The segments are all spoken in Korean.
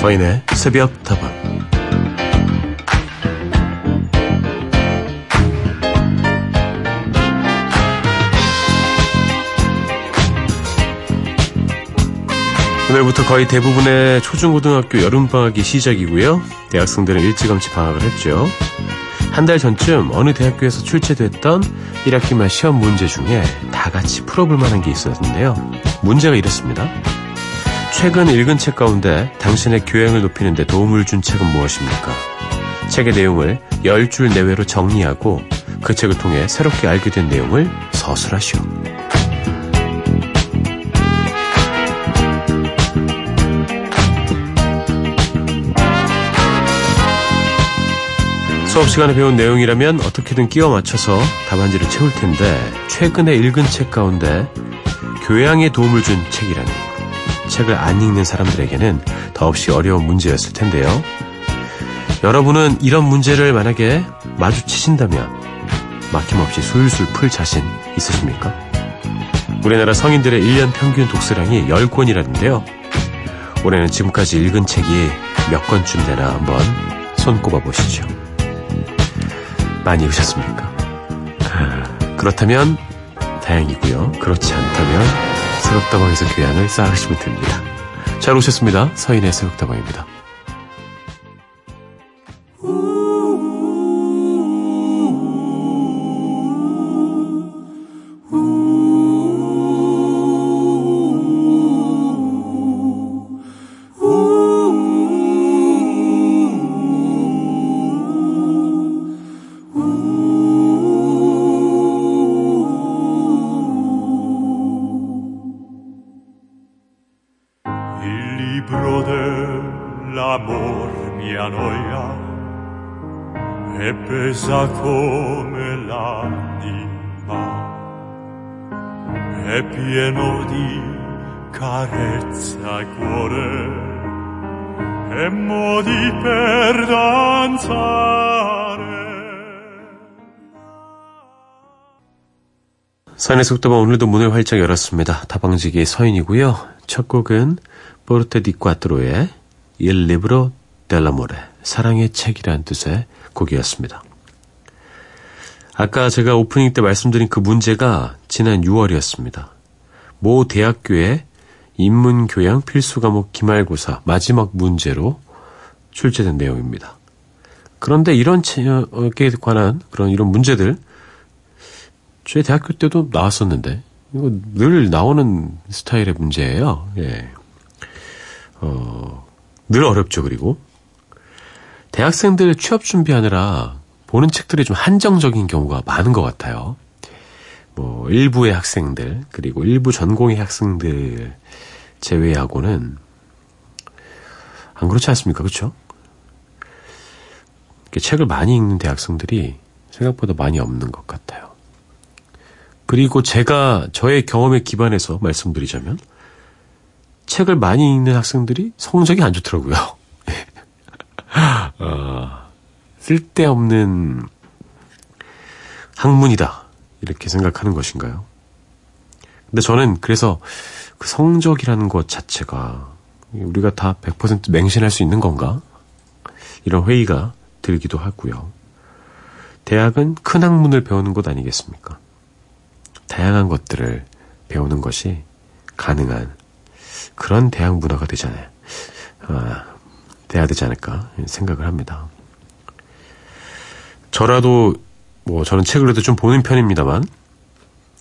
서인의 새벽 다방 오늘부터 거의 대부분의 초중고등학교 여름방학이 시작이고요. 대학생들은 일찌감치 방학을 했죠. 한 달 전쯤 어느 대학교에서 출제됐던 1학기 말 시험 문제 중에 다 같이 풀어볼 만한 게 있었는데요. 문제가 이랬습니다. 최근 읽은 책 가운데 당신의 교양을 높이는 데 도움을 준 책은 무엇입니까? 책의 내용을 10줄 내외로 정리하고 그 책을 통해 새롭게 알게 된 내용을 서술하시오. 수업 시간에 배운 내용이라면 어떻게든 끼워 맞춰서 답안지를 채울 텐데 최근에 읽은 책 가운데 교양에 도움을 준 책이라니 책을 안 읽는 사람들에게는 더없이 어려운 문제였을 텐데요. 여러분은 이런 문제를 만약에 마주치신다면 막힘없이 술술 풀 자신 있으십니까? 우리나라 성인들의 1년 평균 독서량이 10권이라는데요. 올해는 지금까지 읽은 책이 몇 권쯤 되나 한번 손꼽아 보시죠. 많이 읽으셨습니까? 그렇다면 다행이고요. 그렇지 않다면 새롭다방에서 교양을 쌓으시면 됩니다. 잘 오셨습니다. 서인의 새롭다방입니다. 산의 속도가 오늘도 문을 활짝 열었습니다. 다방지기 서인이고요. 첫 곡은 포르테 디 꽈트로의 Il libro dell'amore, 사랑의 책이란 뜻의 곡이었습니다. 아까 제가 오프닝 때 말씀드린 그 문제가 지난 6월이었습니다. 모 대학교의 인문교양 필수 과목 기말고사 마지막 문제로 출제된 내용입니다. 그런데 이런 책에 관한 그런 이런 문제들 저희 대학교 때도 나왔었는데 이거 늘 나오는 스타일의 문제예요. 예. 어, 늘 어렵죠. 그리고 대학생들 취업 준비하느라 보는 책들이 좀 한정적인 경우가 많은 것 같아요. 뭐 일부의 학생들 그리고 일부 전공의 학생들 제외하고는 안 그렇지 않습니까? 그렇죠? 책을 많이 읽는 대학생들이 생각보다 많이 없는 것 같아요. 그리고 제가 저의 경험에 기반해서 말씀드리자면 책을 많이 읽는 학생들이 성적이 안 좋더라고요. 어, 쓸데없는 학문이다. 이렇게 생각하는 것인가요? 근데 저는 그래서 그 성적이라는 것 자체가 우리가 다 100% 맹신할 수 있는 건가? 이런 회의가 들기도 하고요. 대학은 큰 학문을 배우는 곳 아니겠습니까? 다양한 것들을 배우는 것이 가능한 그런 대학 문화가 되잖아요. 아, 돼야 되지 않을까 생각을 합니다. 저라도 뭐 저는 책을 그래도 좀 보는 편입니다만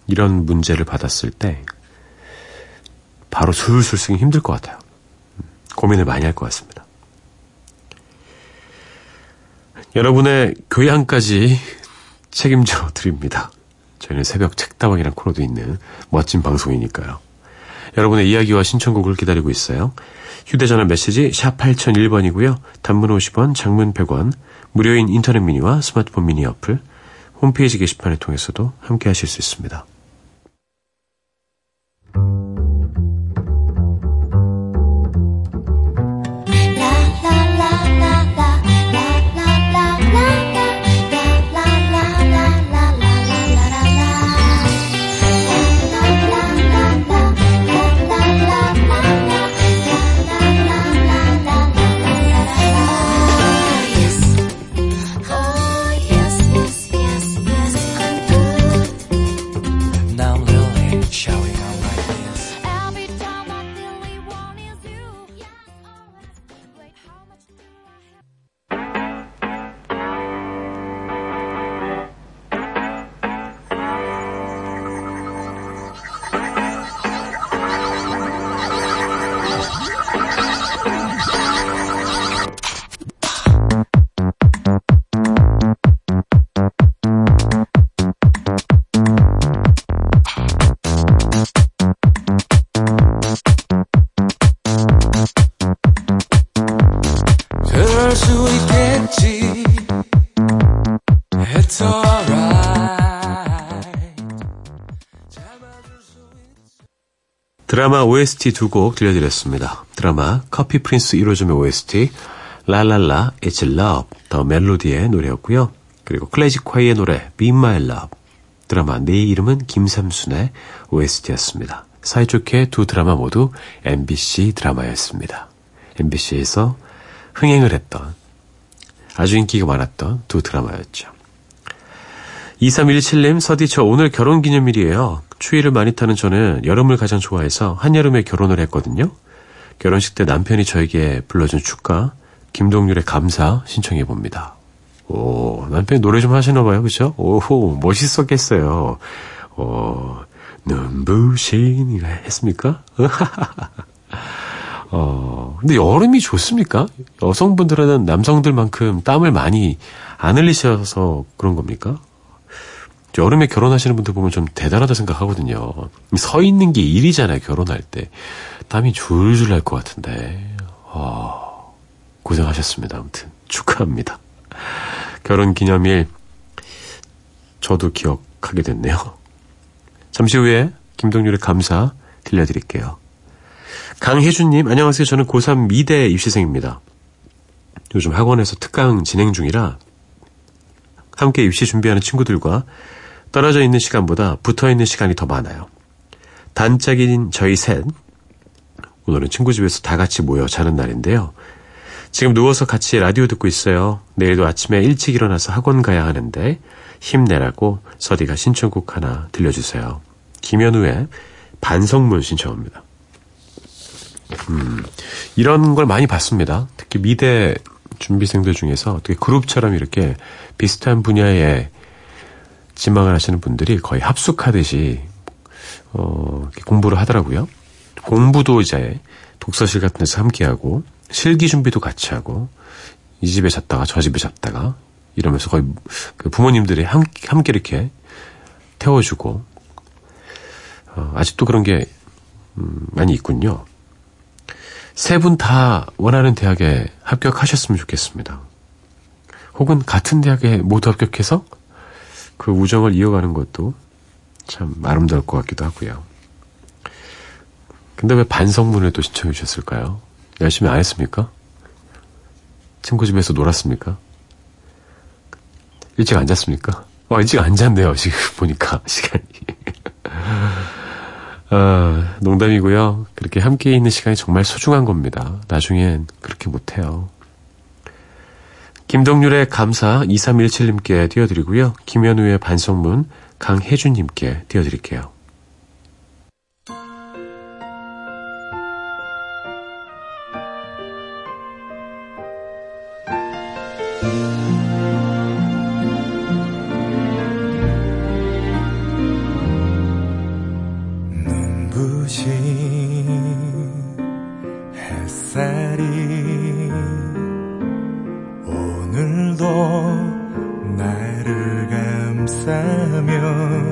이런 문제를 받았을 때 바로 술술 쓰기 힘들 것 같아요. 고민을 많이 할 것 같습니다. 여러분의 교양까지 책임져 드립니다. 저희는 새벽 책다방이란 코너도 있는 멋진 방송이니까요. 여러분의 이야기와 신청곡을 기다리고 있어요. 휴대전화 메시지 샵 8001번이고요. 단문 50원, 장문 100원, 무료인 인터넷 미니와 스마트폰 미니 어플, 홈페이지 게시판을 통해서도 함께 하실 수 있습니다. 드라마 OST 두 곡 들려드렸습니다. 드라마 커피 프린스 1호점의 OST 라랄라 It's Love 더 멜로디의 노래였고요. 그리고 클래식 화이의 노래 Be My Love 드라마 내 이름은 김삼순의 OST였습니다. 사이좋게 두 드라마 모두 MBC 드라마였습니다. MBC에서 흥행을 했던 아주 인기가 많았던 두 드라마였죠. 2317님, 서디 저 오늘 결혼 기념일이에요. 추위를 많이 타는 저는 여름을 가장 좋아해서 한여름에 결혼을 했거든요. 결혼식 때 남편이 저에게 불러준 축가 김동률의 감사 신청해 봅니다. 오, 남편이 노래 좀 하시나 봐요. 그죠? 오호, 멋있었겠어요. 어, 눈부신, 했습니까? 어, 근데 여름이 좋습니까? 여성분들은 남성들만큼 땀을 많이 안 흘리셔서 그런 겁니까? 여름에 결혼하시는 분들 보면 좀 대단하다 생각하거든요. 서 있는 게 일이잖아요, 결혼할 때. 땀이 줄줄 날 것 같은데. 어, 고생하셨습니다. 아무튼. 축하합니다. 결혼 기념일, 저도 기억하게 됐네요. 잠시 후에 김동률의 감사 들려드릴게요. 강혜준님, 안녕하세요. 저는 고3 미대 입시생입니다. 요즘 학원에서 특강 진행 중이라 함께 입시 준비하는 친구들과 떨어져 있는 시간보다 붙어 있는 시간이 더 많아요. 단짝인 저희 셋. 오늘은 친구 집에서 다 같이 모여 자는 날인데요. 지금 누워서 같이 라디오 듣고 있어요. 내일도 아침에 일찍 일어나서 학원 가야 하는데 힘내라고 서디가 신청곡 하나 들려주세요. 김현우의 반성문 신청합니다. 음, 이런 걸 많이 봤습니다. 특히 미대 준비생들 중에서 어떻게 그룹처럼 이렇게 비슷한 분야의 지망을 하시는 분들이 거의 합숙하듯이 어, 공부를 하더라고요. 공부도 이제 독서실 같은 데서 함께 하고 실기 준비도 같이 하고 이 집에 잤다가 저 집에 잤다가 이러면서 거의 그 부모님들이 함께, 함께 이렇게 태워주고 어, 아직도 그런 게 음, 많이 있군요. 세 분 다 원하는 대학에 합격하셨으면 좋겠습니다. 혹은 같은 대학에 모두 합격해서 그 우정을 이어가는 것도 참 아름다울 것 같기도 하고요. 근데 왜 반성문을 또 신청해 주셨을까요? 열심히 안 했습니까? 친구 집에서 놀았습니까? 일찍 안 잤습니까? 어, 일찍 안 잤네요, 지금 보니까, 시간이. 아, 농담이고요. 그렇게 함께 있는 시간이 정말 소중한 겁니다. 나중엔 그렇게 못해요. 김동률의 감사 2317님께 띄워드리고요. 김현우의 반성문 강혜준님께 띄워드릴게요. 몰랐었어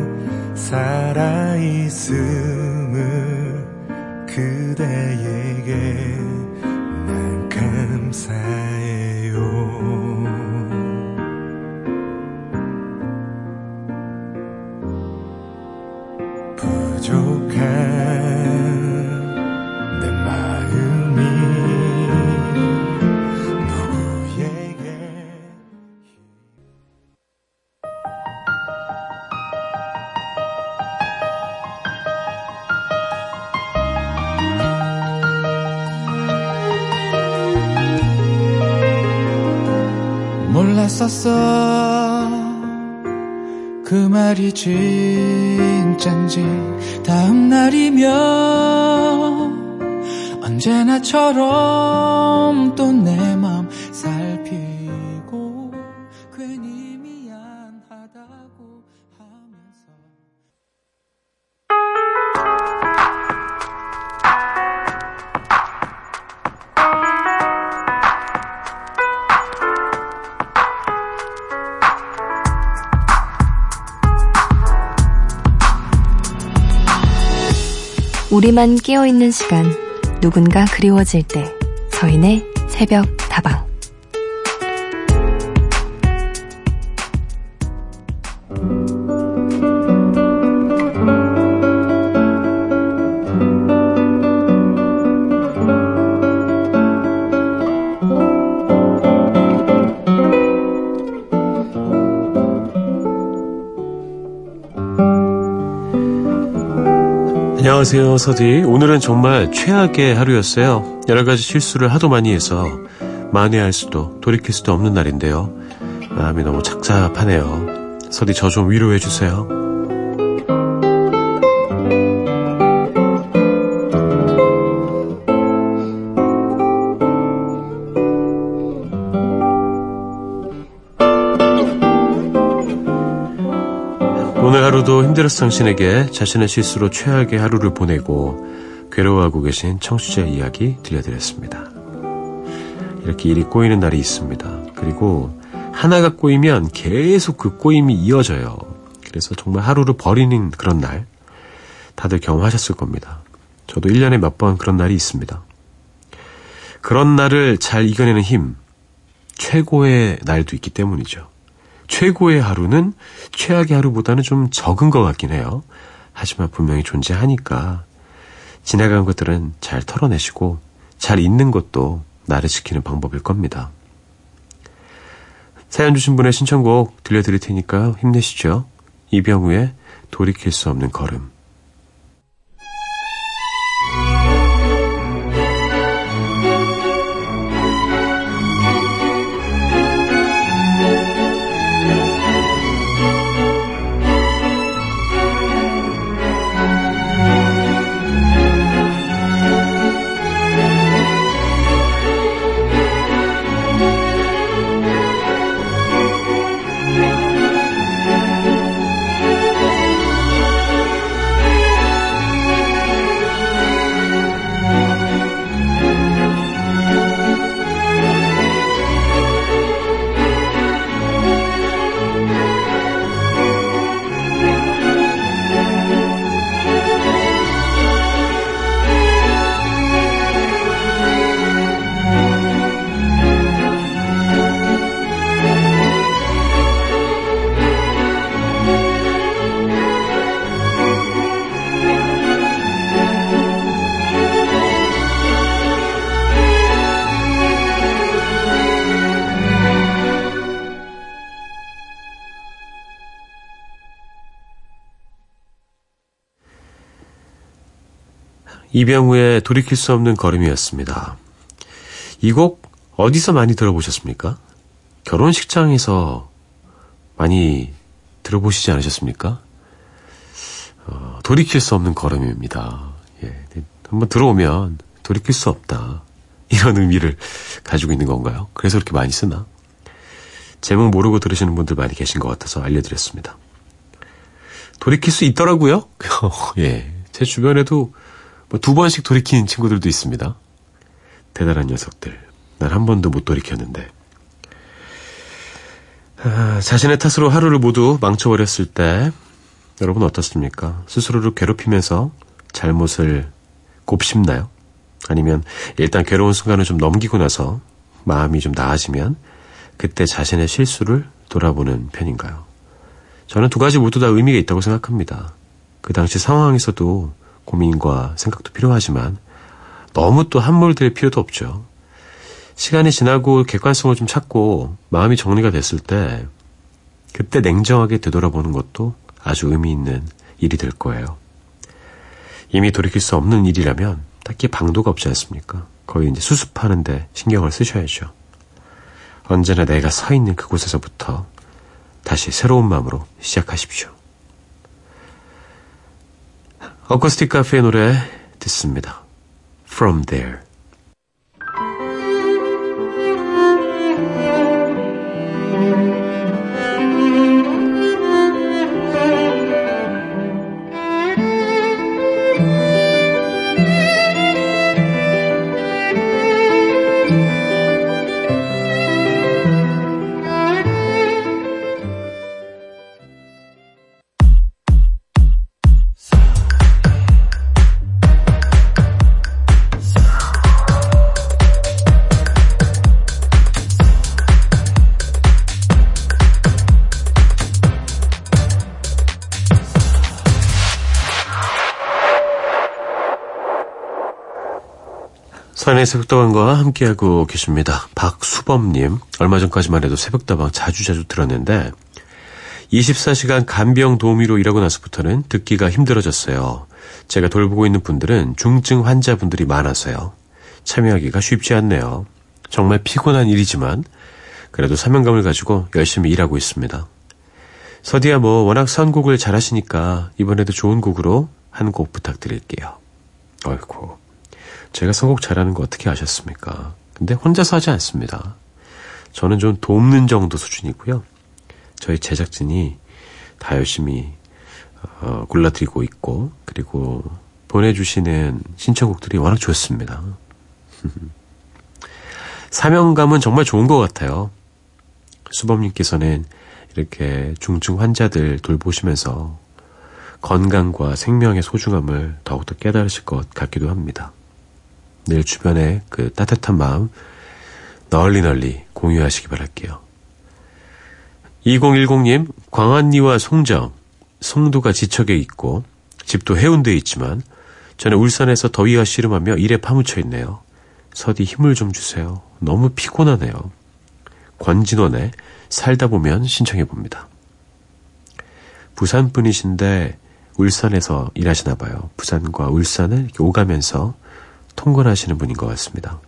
우리만 깨어있는 시간, 누군가 그리워질 때, 서인의 새벽 안녕하세요, 서디. 오늘은 정말 최악의 하루였어요. 여러 가지 실수를 하도 많이 해서 만회할 수도 돌이킬 수도 없는 날인데요. 마음이 너무 착잡하네요. 서디 저 좀 위로해 주세요. 힘들었어 당신에게 자신의 실수로 최악의 하루를 보내고 괴로워하고 계신 청취자의 이야기 들려드렸습니다. 이렇게 일이 꼬이는 날이 있습니다. 그리고 하나가 꼬이면 계속 그 꼬임이 이어져요. 그래서 정말 하루를 버리는 그런 날 다들 경험하셨을 겁니다. 저도 1년에 몇 번 그런 날이 있습니다. 그런 날을 잘 이겨내는 힘, 최고의 날도 있기 때문이죠. 최고의 하루는 최악의 하루보다는 좀 적은 것 같긴 해요. 하지만 분명히 존재하니까 지나간 것들은 잘 털어내시고 잘 잊는 것도 나를 지키는 방법일 겁니다. 사연 주신 분의 신청곡 들려드릴 테니까 힘내시죠. 이병우의 돌이킬 수 없는 걸음. 이병우의 돌이킬 수 없는 걸음이었습니다. 이 곡 어디서 많이 들어보셨습니까? 결혼식장에서 많이 들어보시지 않으셨습니까? 어, 돌이킬 수 없는 걸음입니다. 예, 한번 들어오면 돌이킬 수 없다. 이런 의미를 가지고 있는 건가요? 그래서 그렇게 많이 쓰나? 제목 모르고 들으시는 분들 많이 계신 것 같아서 알려드렸습니다. 돌이킬 수 있더라고요. 예, 제 주변에도 뭐 두 번씩 돌이킨 친구들도 있습니다. 대단한 녀석들. 난 한 번도 못 돌이켰는데. 아, 자신의 탓으로 하루를 모두 망쳐버렸을 때 여러분 어떻습니까? 스스로를 괴롭히면서 잘못을 곱씹나요? 아니면 일단 괴로운 순간을 좀 넘기고 나서 마음이 좀 나아지면 그때 자신의 실수를 돌아보는 편인가요? 저는 두 가지 모두 다 의미가 있다고 생각합니다. 그 당시 상황에서도 고민과 생각도 필요하지만 너무 또 함몰될 필요도 없죠. 시간이 지나고 객관성을 좀 찾고 마음이 정리가 됐을 때 그때 냉정하게 되돌아보는 것도 아주 의미 있는 일이 될 거예요. 이미 돌이킬 수 없는 일이라면 딱히 방도가 없지 않습니까? 거의 이제 수습하는데 신경을 쓰셔야죠. 언제나 내가 서 있는 그곳에서부터 다시 새로운 마음으로 시작하십시오. 어쿠스틱 카페의 노래 듣습니다. From There. 산의 새벽다방과 함께하고 계십니다. 박수범님, 얼마 전까지만 해도 새벽다방 자주자주 들었는데, 24시간 간병 도우미로 일하고 나서부터는 듣기가 힘들어졌어요. 제가 돌보고 있는 분들은 중증 환자분들이 많아서요. 참여하기가 쉽지 않네요. 정말 피곤한 일이지만 그래도 사명감을 가지고 열심히 일하고 있습니다. 서디야 뭐 워낙 선곡을 잘하시니까 이번에도 좋은 곡으로 한 곡 부탁드릴게요. 어이구 제가 선곡 잘하는 거 어떻게 아셨습니까? 근데 혼자서 하지 않습니다. 저는 좀 돕는 정도 수준이고요. 저희 제작진이 다 열심히 어, 골라드리고 있고 그리고 보내주시는 신청곡들이 워낙 좋습니다. 사명감은 정말 좋은 것 같아요. 수범님께서는 이렇게 중증 환자들 돌보시면서 건강과 생명의 소중함을 더욱더 깨달으실 것 같기도 합니다. 늘 주변에 그 따뜻한 마음 널리 널리 공유하시기 바랄게요. 2010님, 광안리와 송정, 송도가 지척에 있고 집도 해운대에 있지만 저는 울산에서 더위와 씨름하며 일에 파묻혀 있네요. 서디 힘을 좀 주세요. 너무 피곤하네요. 권진원의 살다 보면 신청해 봅니다. 부산 분이신데 울산에서 일하시나 봐요. 부산과 울산을 오가면서 통근하시는 분인 것 같습니다.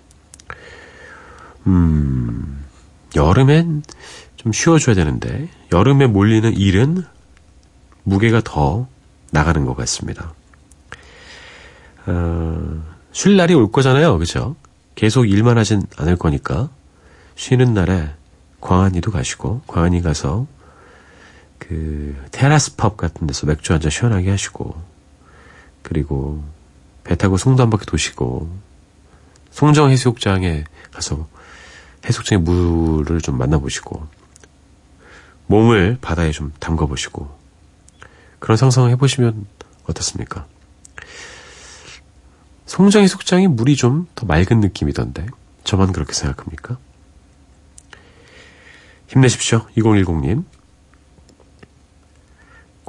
음, 여름엔 좀 쉬어줘야 되는데 여름에 몰리는 일은 무게가 더 나가는 것 같습니다. 어, 쉴 날이 올 거잖아요. 그죠? 계속 일만 하진 않을 거니까 쉬는 날에 광안리도 가시고 광안리 가서 그 테라스 펍 같은 데서 맥주 한 잔 시원하게 하시고 그리고 배 타고 송도 한 바퀴 도시고 송정 해수욕장에 가서 해수욕장의 물을 좀 만나보시고 몸을 바다에 좀 담가보시고 그런 상상을 해보시면 어떻습니까? 송정 해수욕장이 물이 좀 더 맑은 느낌이던데 저만 그렇게 생각합니까? 힘내십시오. 2010님.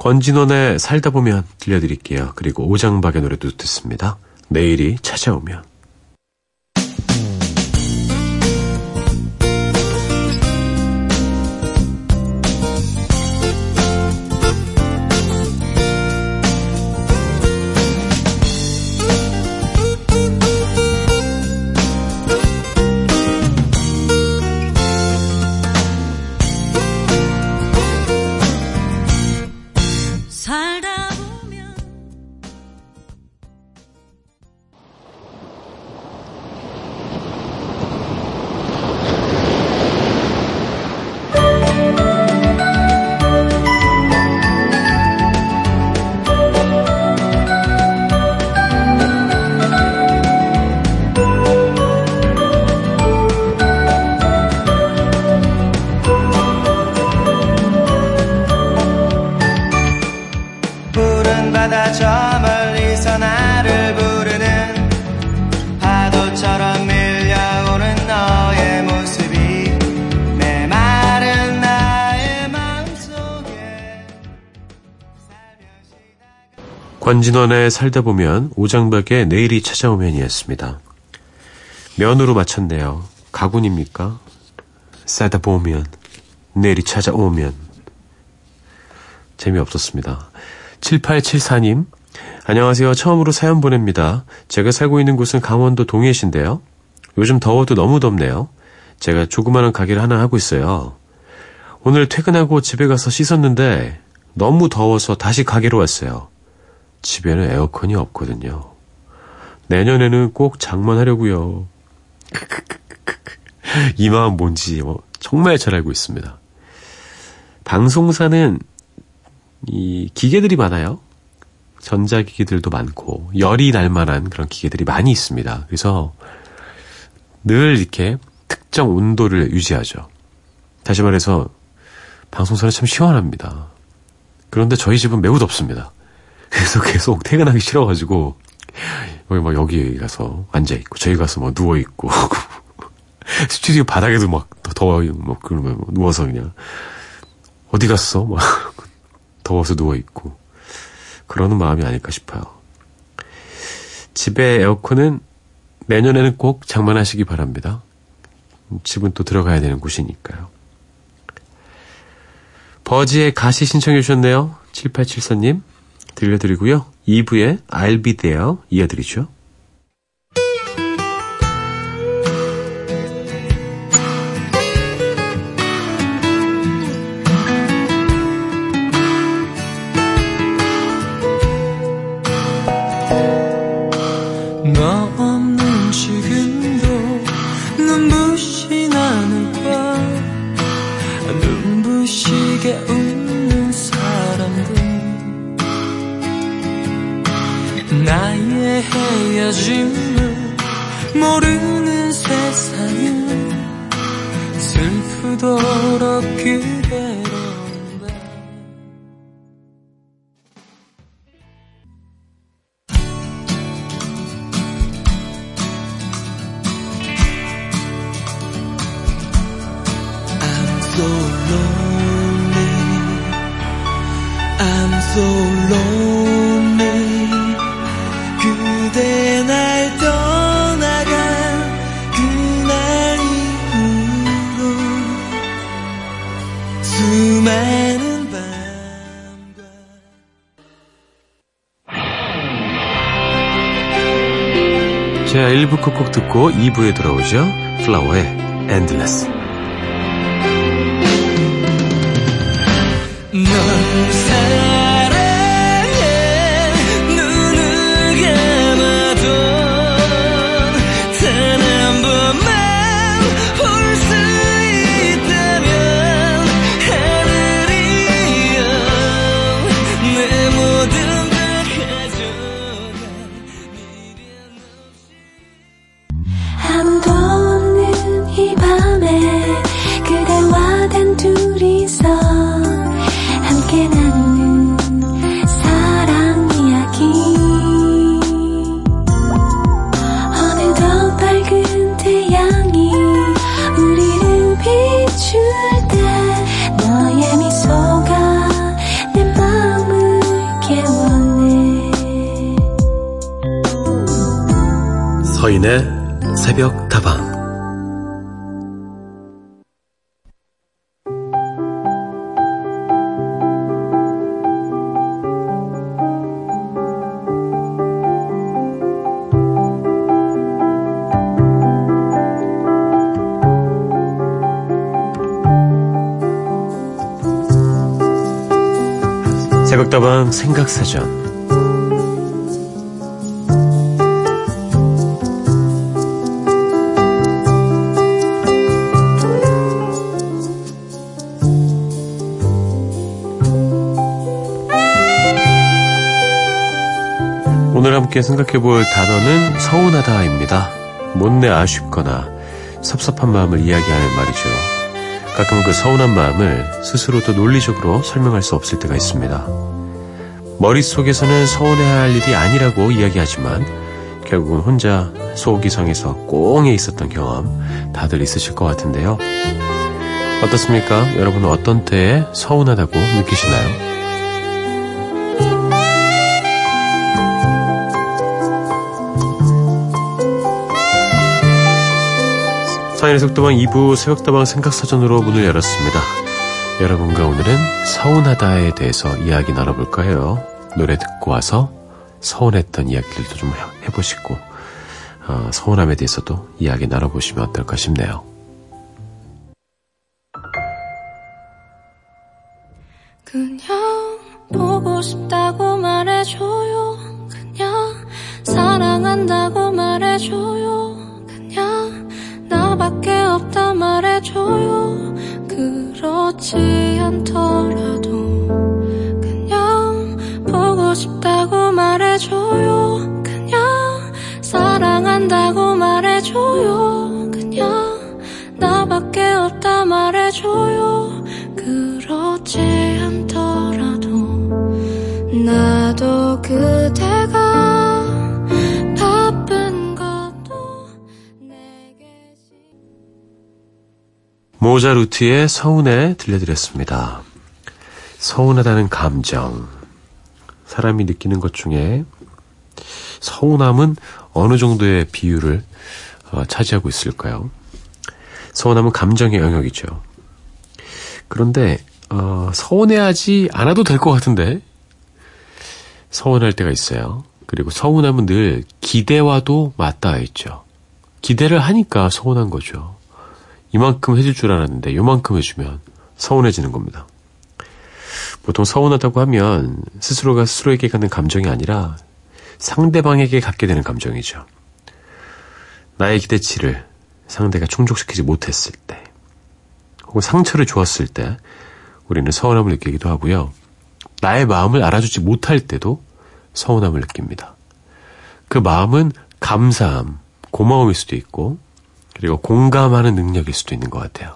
권진원의 살다 보면 들려드릴게요. 그리고 오장박의 노래도 듣습니다. 내일이 찾아오면. 권진원의 살다 보면 오장박의 내일이 찾아오면이었습니다. 면으로 맞췄네요. 가군입니까? 살다 보면 내일이 찾아오면 재미없었습니다. 7874님 안녕하세요. 처음으로 사연 보냅니다. 제가 살고 있는 곳은 강원도 동해시인데요. 요즘 더워도 너무 덥네요. 제가 조그마한 가게를 하나 하고 있어요. 오늘 퇴근하고 집에 가서 씻었는데 너무 더워서 다시 가게로 왔어요. 집에는 에어컨이 없거든요. 내년에는 꼭 장만하려고요. 이 마음 뭔지 뭐 정말 잘 알고 있습니다. 방송사는 이 기계들이 많아요. 전자기기들도 많고 열이 날 만한 그런 기계들이 많이 있습니다. 그래서 늘 이렇게 특정 온도를 유지하죠. 다시 말해서 방송사는 참 시원합니다. 그런데 저희 집은 매우 덥습니다. 그래서 계속 퇴근하기 싫어가지고 여기 막 여기 가서 앉아 있고 저희 가서 막 누워 있고 스튜디오 바닥에도 막 더워 막 그러면 뭐 누워서 그냥 어디 갔어? 막 더워서 누워 있고 그러는 마음이 아닐까 싶어요. 집에 에어컨은 내년에는 꼭 장만하시기 바랍니다. 집은 또 들어가야 되는 곳이니까요. 버지의 가시 신청해 주셨네요. 7874님 들려드리고요. 2부의 I'll be there 이어드리죠. 나의 헤어짐을 모르는 세상은 슬프도록 그래. 자, 1부 끝곡 듣고 2부에 돌아오죠. 플라워의 Endless. 서인의 새벽 다방. 새벽다방 생각사전 함께 생각해 볼 단어는 서운하다입니다. 못내 아쉽거나 섭섭한 마음을 이야기하는 말이죠. 가끔은 그 서운한 마음을 스스로도 논리적으로 설명할 수 없을 때가 있습니다. 머릿속에서는 서운해야 할 일이 아니라고 이야기하지만 결국은 혼자 상해서 꽁에 있었던 경험 다들 있으실 것 같은데요. 어떻습니까? 여러분은 어떤 때에 서운하다고 느끼시나요? 사인의 속도방 2부 새벽다방 생각사전으로 문을 열었습니다. 여러분과 오늘은 서운하다에 대해서 이야기 나눠볼까 해요. 노래 듣고 와서 서운했던 이야기들도 좀 해보시고 어, 서운함에 대해서도 이야기 나눠보시면 어떨까 싶네요. 그냥 보고 싶다고 나밖에 없다 말해줘요. 그렇지 않더라도 그냥 보고 싶다고 말해줘요. 그냥 사랑한다고 말해줘요. 그냥 나밖에 없다 말해줘요. 그렇지 않더라도 나도 그대가 모자르트의 서운해 들려드렸습니다. 서운하다는 감정. 사람이 느끼는 것 중에 서운함은 어느 정도의 비율을 어, 차지하고 있을까요? 서운함은 감정의 영역이죠. 그런데 어, 서운해하지 않아도 될 것 같은데 서운할 때가 있어요. 그리고 서운함은 늘 기대와도 맞닿아 있죠. 기대를 하니까 서운한 거죠. 이만큼 해줄 줄 알았는데 요만큼 해주면 서운해지는 겁니다. 보통 서운하다고 하면 스스로가 스스로에게 갖는 감정이 아니라 상대방에게 갖게 되는 감정이죠. 나의 기대치를 상대가 충족시키지 못했을 때, 혹은 상처를 주었을 때, 우리는 서운함을 느끼기도 하고요. 나의 마음을 알아주지 못할 때도 서운함을 느낍니다. 그 마음은 감사함, 고마움일 수도 있고, 그리고 공감하는 능력일 수도 있는 것 같아요.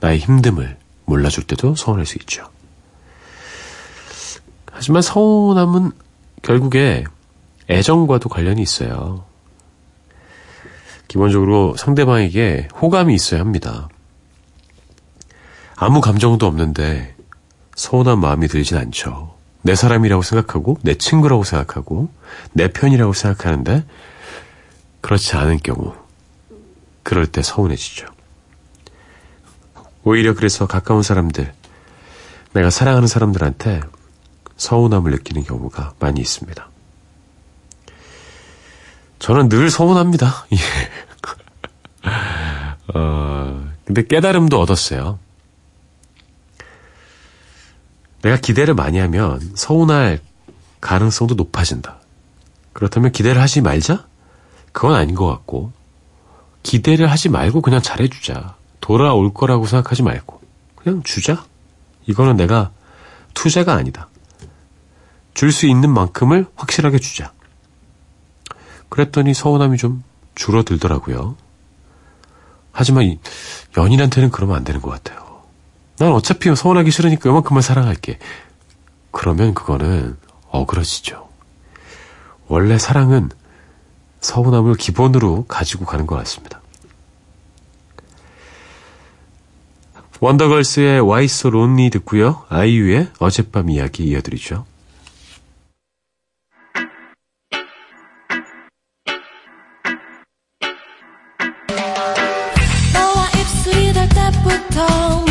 나의 힘듦을 몰라줄 때도 서운할 수 있죠. 하지만 서운함은 결국에 애정과도 관련이 있어요. 기본적으로 상대방에게 호감이 있어야 합니다. 아무 감정도 없는데 서운한 마음이 들진 않죠. 내 사람이라고 생각하고, 내 친구라고 생각하고, 내 편이라고 생각하는데, 그렇지 않은 경우, 그럴 때 서운해지죠. 오히려 그래서 가까운 사람들, 내가 사랑하는 사람들한테 서운함을 느끼는 경우가 많이 있습니다. 저는 늘 서운합니다. 예. 어, 근데 깨달음도 얻었어요. 내가 기대를 많이 하면 서운할 가능성도 높아진다. 그렇다면 기대를 하지 말자? 그건 아닌 것 같고, 기대를 하지 말고 그냥 잘해주자. 돌아올 거라고 생각하지 말고, 그냥 주자. 이거는 내가 투자가 아니다. 줄 수 있는 만큼을 확실하게 주자. 그랬더니 서운함이 좀 줄어들더라고요. 하지만 연인한테는 그러면 안 되는 것 같아요. 난 어차피 서운하기 싫으니까 요만큼만 사랑할게. 그러면 그거는 억울해지죠. 원래 사랑은 서운함을 기본으로 가지고 가는 것 같습니다. 원더걸스의 Why So Lonely 듣고요. 아이유의 어젯밤 이야기 이어드리죠. 너와 입술이 될 때부터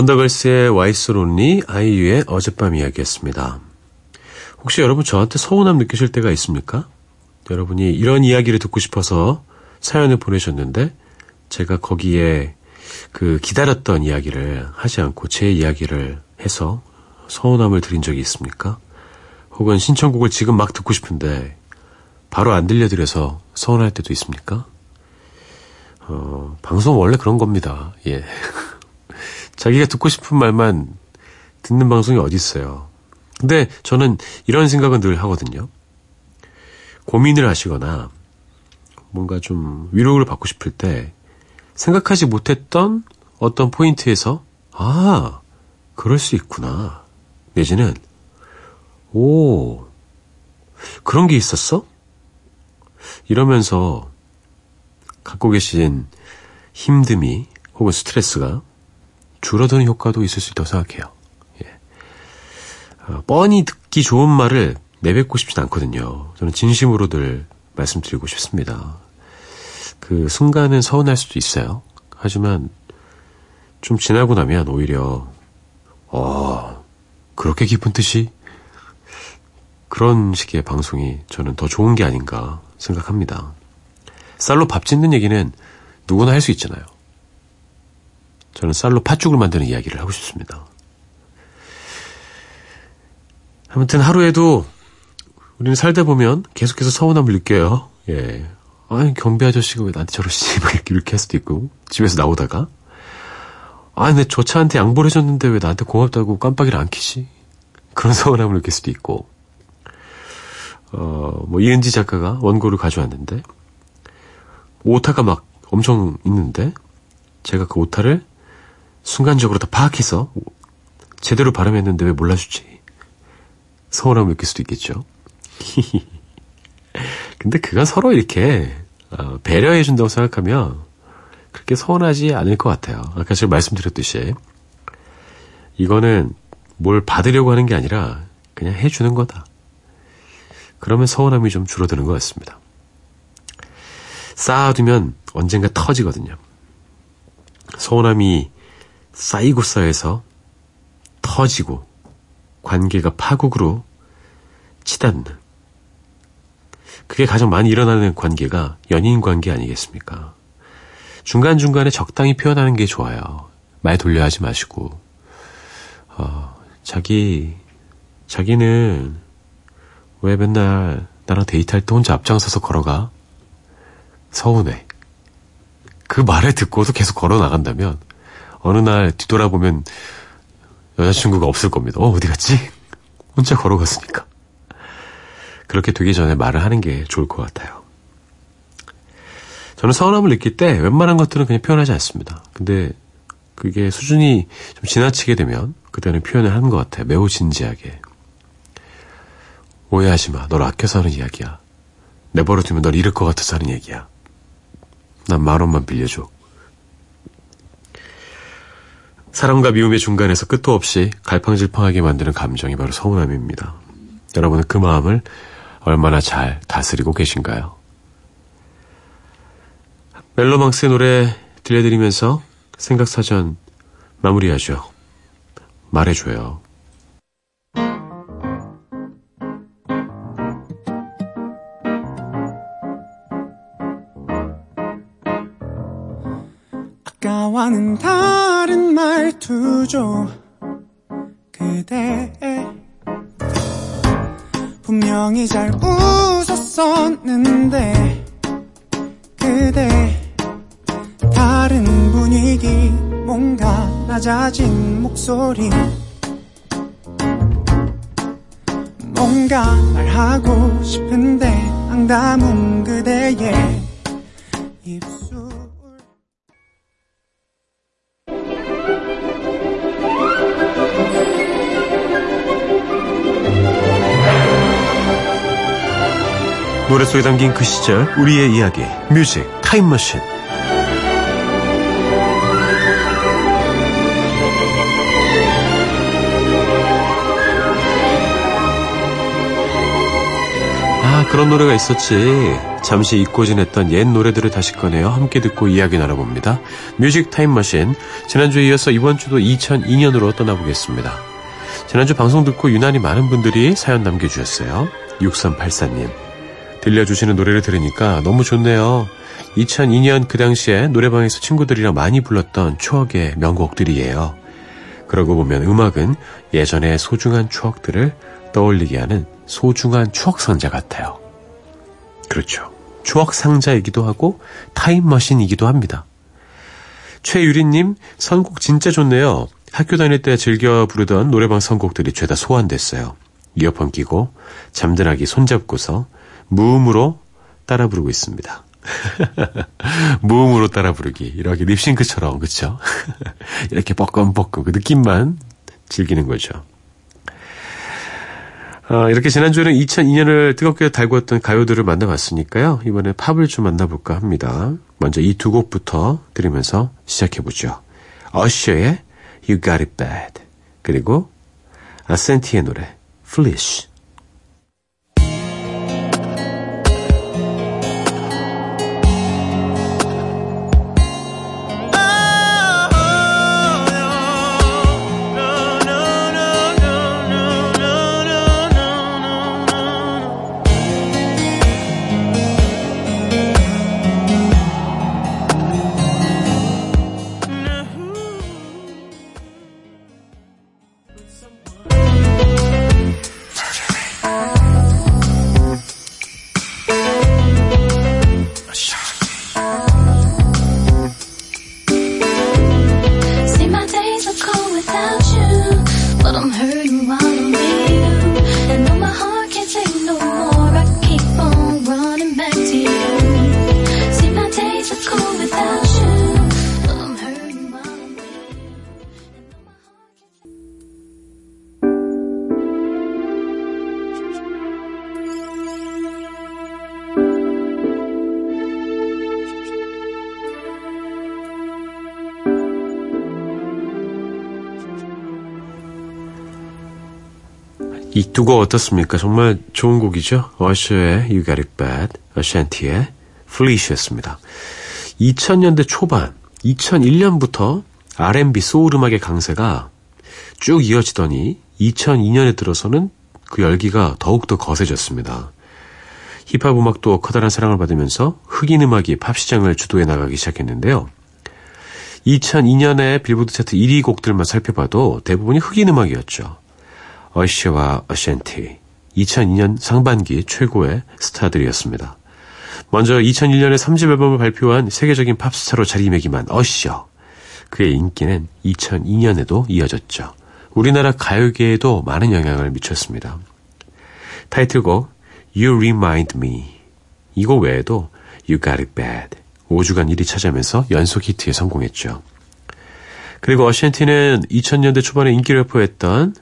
원더걸스의 So Lonely, 아이유의 어젯밤 이야기였습니다. 혹시 여러분 저한테 서운함 느끼실 때가 있습니까? 여러분이 이런 이야기를 듣고 싶어서 사연을 보내셨는데 제가 거기에 그 기다렸던 이야기를 하지 않고 제 이야기를 해서 서운함을 드린 적이 있습니까? 혹은 신청곡을 지금 막 듣고 싶은데 바로 안 들려드려서 서운할 때도 있습니까? 어, 방송 원래 그런 겁니다. 예. 자기가 듣고 싶은 말만 듣는 방송이 어디 있어요. 근데 저는 이런 생각은 늘 하거든요. 고민을 하시거나 뭔가 좀 위로를 받고 싶을 때 생각하지 못했던 어떤 포인트에서 아, 그럴 수 있구나. 내지는 오, 그런 게 있었어? 이러면서 갖고 계신 힘듦이 혹은 스트레스가 줄어드는 효과도 있을 수 있다고 생각해요. 예. 어, 뻔히 듣기 좋은 말을 내뱉고 싶진 않거든요. 저는 진심으로 늘 말씀드리고 싶습니다. 그 순간은 서운할 수도 있어요. 하지만 좀 지나고 나면 오히려 어 그렇게 깊은 뜻이 그런 식의 방송이 저는 더 좋은 게 아닌가 생각합니다. 쌀로 밥 짓는 얘기는 누구나 할 수 있잖아요. 저는 쌀로 팥죽을 만드는 이야기를 하고 싶습니다. 아무튼 하루에도 우리는 살다 보면 계속해서 서운함을 느껴요. 예. 아니, 경비 아저씨가 왜 나한테 저러시지? 막 이렇게, 이렇게 할 수도 있고, 집에서 나오다가. 아, 근데 저 차한테 양보를 해줬는데 왜 나한테 고맙다고 깜빡이를 안 키지? 그런 서운함을 느낄 수도 있고. 어, 뭐, 이은지 작가가 원고를 가져왔는데, 오타가 막 엄청 있는데, 제가 그 오타를 순간적으로 다 파악해서 제대로 발음했는데 왜 몰라주지? 서운함을 느낄 수도 있겠죠. 근데 그건 서로 이렇게 어, 배려해준다고 생각하면 그렇게 서운하지 않을 것 같아요. 아까 제가 말씀드렸듯이 이거는 뭘 받으려고 하는 게 아니라 그냥 해주는 거다. 그러면 서운함이 좀 줄어드는 것 같습니다. 쌓아두면 언젠가 터지거든요. 서운함이 쌓이고 쌓여서 터지고 관계가 파국으로 치닫는 그게 가장 많이 일어나는 관계가 연인 관계 아니겠습니까? 중간중간에 적당히 표현하는 게 좋아요. 말 돌려 하지 마시고, 어, 자기, 자기는 왜 맨날 나랑 데이트할 때 혼자 앞장서서 걸어가? 서운해. 그 말을 듣고도 계속 걸어 나간다면, 어느 날 뒤돌아보면 여자친구가 없을 겁니다. 어, 어디 갔지? 혼자 걸어갔으니까. 그렇게 되기 전에 말을 하는 게 좋을 것 같아요. 저는 서운함을 느낄 때 웬만한 것들은 그냥 표현하지 않습니다. 근데 그게 수준이 좀 지나치게 되면 그때는 표현을 하는 것 같아요. 매우 진지하게. 오해하지 마. 널 아껴서 하는 이야기야. 내버려두면 널 잃을 것 같아서 하는 얘기야. 난 만 원만 빌려줘. 사랑과 미움의 중간에서 끝도 없이 갈팡질팡하게 만드는 감정이 바로 서운함입니다. 여러분은 그 마음을 얼마나 잘 다스리고 계신가요? 멜로망스의 노래 들려드리면서 생각사전 마무리하죠. 말해줘요. 아까와는 다른 말투죠 그대. 분명히 잘 웃었었는데 그대. 다른 분위기 뭔가 낮아진 목소리. 뭔가 말하고 싶은데 앙담은 그대의 노래 속에 담긴 그 시절 우리의 이야기 뮤직 타임머신. 아 그런 노래가 있었지. 잠시 잊고 지냈던 옛 노래들을 다시 꺼내어 함께 듣고 이야기 나눠봅니다. 뮤직 타임머신. 지난주에 이어서 이번 주도 2002년으로 떠나보겠습니다. 지난주 방송 듣고 유난히 많은 분들이 사연 남겨주셨어요. 6384님 들려주시는 노래를 들으니까 너무 좋네요. 2002년 그 당시에 노래방에서 친구들이랑 많이 불렀던 추억의 명곡들이에요. 그러고 보면 음악은 예전의 소중한 추억들을 떠올리게 하는 소중한 추억 상자 같아요. 그렇죠. 추억 상자이기도 하고 타임머신이기도 합니다. 최유리님, 선곡 진짜 좋네요. 학교 다닐 때 즐겨 부르던 노래방 선곡들이 죄다 소환됐어요. 이어폰 끼고 잠들하기 손잡고서 무음으로 따라 부르고 있습니다. 무음으로 따라 부르기. 이렇게 립싱크처럼, 그쵸? 이렇게 뻐끔뻐끔 그 느낌만 즐기는 거죠. 어, 이렇게 지난주에는 2002년을 뜨겁게 달구었던 가요들을 만나봤으니까요. 이번에 팝을 좀 만나볼까 합니다. 먼저 이 두 곡부터 들으면서 시작해보죠. 어셔의 You Got It Bad 그리고 아센티의 노래 Flesh 이 두 곡 어떻습니까? 정말 좋은 곡이죠. 어셔의 You Got It Bad, 어샨티의 Felicia였습니다. 2000년대 초반, 2001년부터 R&B 소울 음악의 강세가 쭉 이어지더니 2002년에 들어서는 그 열기가 더욱더 거세졌습니다. 힙합 음악도 커다란 사랑을 받으면서 흑인 음악이 팝 시장을 주도해 나가기 시작했는데요. 2002년에 빌보드 차트 1위 곡들만 살펴봐도 대부분이 흑인 음악이었죠. 어시와 어센티 2002년 상반기 최고의 스타들이었습니다. 먼저 2001년에 3집 앨범을 발표한 세계적인 팝스타로 자리매김한 어시어. 그의 인기는 2002년에도 이어졌죠. 우리나라 가요계에도 많은 영향을 미쳤습니다. 타이틀곡 You Remind Me 이곡 외에도 You Got It Bad 5주간 1위 차지하면서 연속 히트에 성공했죠. 그리고 어시엔티는 2000년대 초반에 인기를 포했던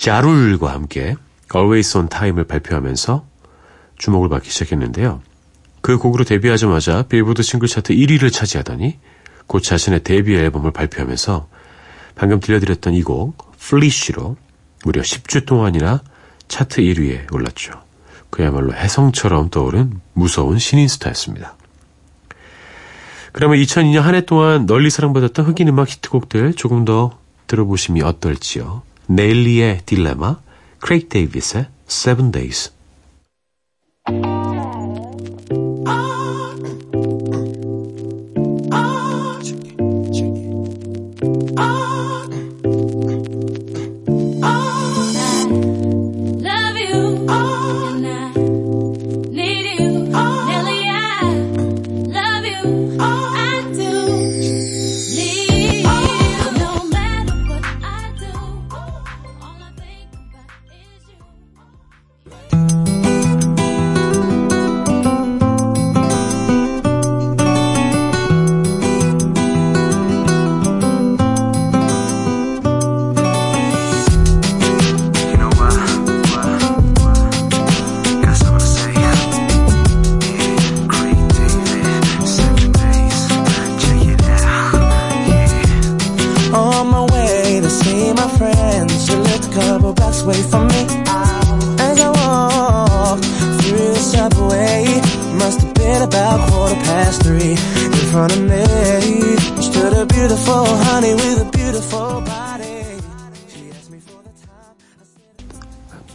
자룰과 함께 Always on Time을 발표하면서 주목을 받기 시작했는데요. 그 곡으로 데뷔하자마자 빌보드 싱글 차트 1위를 차지하더니 곧 자신의 데뷔 앨범을 발표하면서 방금 들려드렸던 이 곡 플리쉬로 무려 10주 동안이나 차트 1위에 올랐죠. 그야말로 해성처럼 떠오른 무서운 신인 스타였습니다. 그러면 2002년 한 해 동안 널리 사랑받았던 흑인 음악 히트곡들 조금 더 들어보심이 어떨지요. 네일리의 딜레마, 크레이크 데이비스의 Seven Days.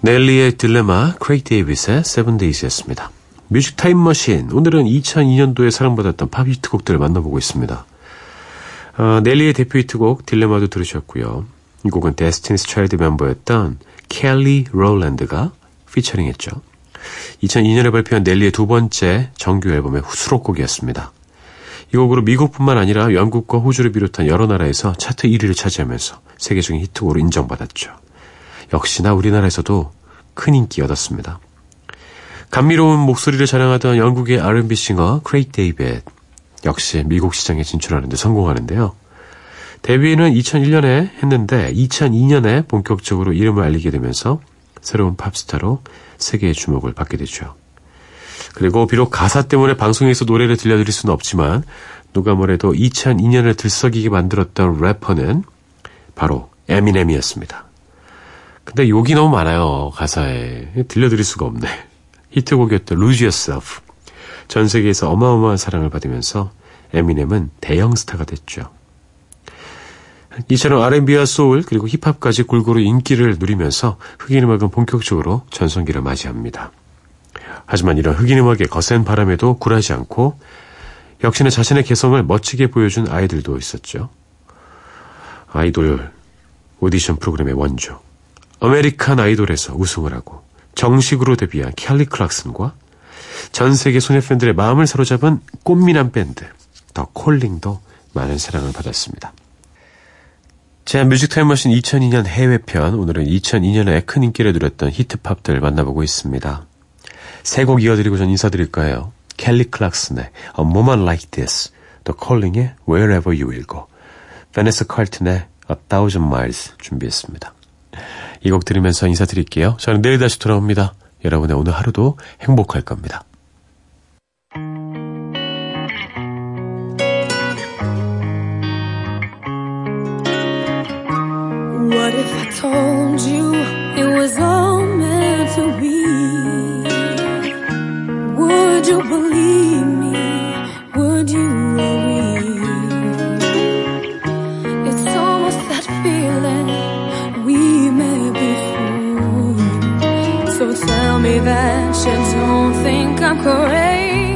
넬리의 딜레마, 크레이그 데이비드의 Seven Days였습니다. 뮤직 타임머신, 오늘은 2002년도에 사랑받았던 팝 히트곡들을 만나보고 있습니다. 어, 넬리의 대표 히트곡 딜레마도 들으셨고요. 이 곡은 Destiny's Child 멤버였던 켈리 롤랜드가 featuring했죠. 2002년에 발표한 넬리의 두 번째 정규 앨범의 수록곡이었습니다. 이 곡으로 미국뿐만 아니라 영국과 호주를 비롯한 여러 나라에서 차트 1위를 차지하면서 세계적인 히트곡으로 인정받았죠. 역시나 우리나라에서도 큰 인기 얻었습니다. 감미로운 목소리를 자랑하던 영국의 R&B 싱어 크레이크 데이빗 역시 미국 시장에 진출하는 데 성공하는데요. 데뷔는 2001년에 했는데 2002년에 본격적으로 이름을 알리게 되면서 새로운 팝스타로 세계의 주목을 받게 되죠. 그리고 비록 가사 때문에 방송에서 노래를 들려드릴 수는 없지만 누가 뭐래도 2002년을 들썩이게 만들었던 래퍼는 바로 에미넴이었습니다. 근데 욕이 너무 많아요, 가사에. 들려드릴 수가 없네. 히트곡이었던 Lose Yourself. 전 세계에서 어마어마한 사랑을 받으면서 에미넴은 대형 스타가 됐죠. 이처럼 R&B와 소울 그리고 힙합까지 골고루 인기를 누리면서 흑인 음악은 본격적으로 전성기를 맞이합니다. 하지만 이런 흑인 음악의 거센 바람에도 굴하지 않고 역시나 자신의 개성을 멋지게 보여준 아이들도 있었죠. 아이돌 오디션 프로그램의 원조 American Idol에서 우승을 하고 정식으로 데뷔한 켈리 클락슨과 전 세계 소녀 팬들의 마음을 사로잡은 꽃미남 밴드 The Calling도 많은 사랑을 받았습니다. 제 뮤직 타임머신 2002년 해외편 오늘은 2002년에 큰 인기를 누렸던 히트팝들 만나보고 있습니다. 세 곡 이어드리고 전 인사드릴 거예요. 켈리 클락슨의 A Moment Like This, 더 콜링의 Wherever You Will Go, 베네스 칼튼의 A Thousand Miles 준비했습니다. 이 곡 들으면서 인사드릴게요. 저는 내일 다시 돌아옵니다. 여러분의 오늘 하루도 행복할 겁니다. Told you it was all Do you believe me? Would you worry? It's almost that feeling we met before. So tell me that you don't think I'm crazy.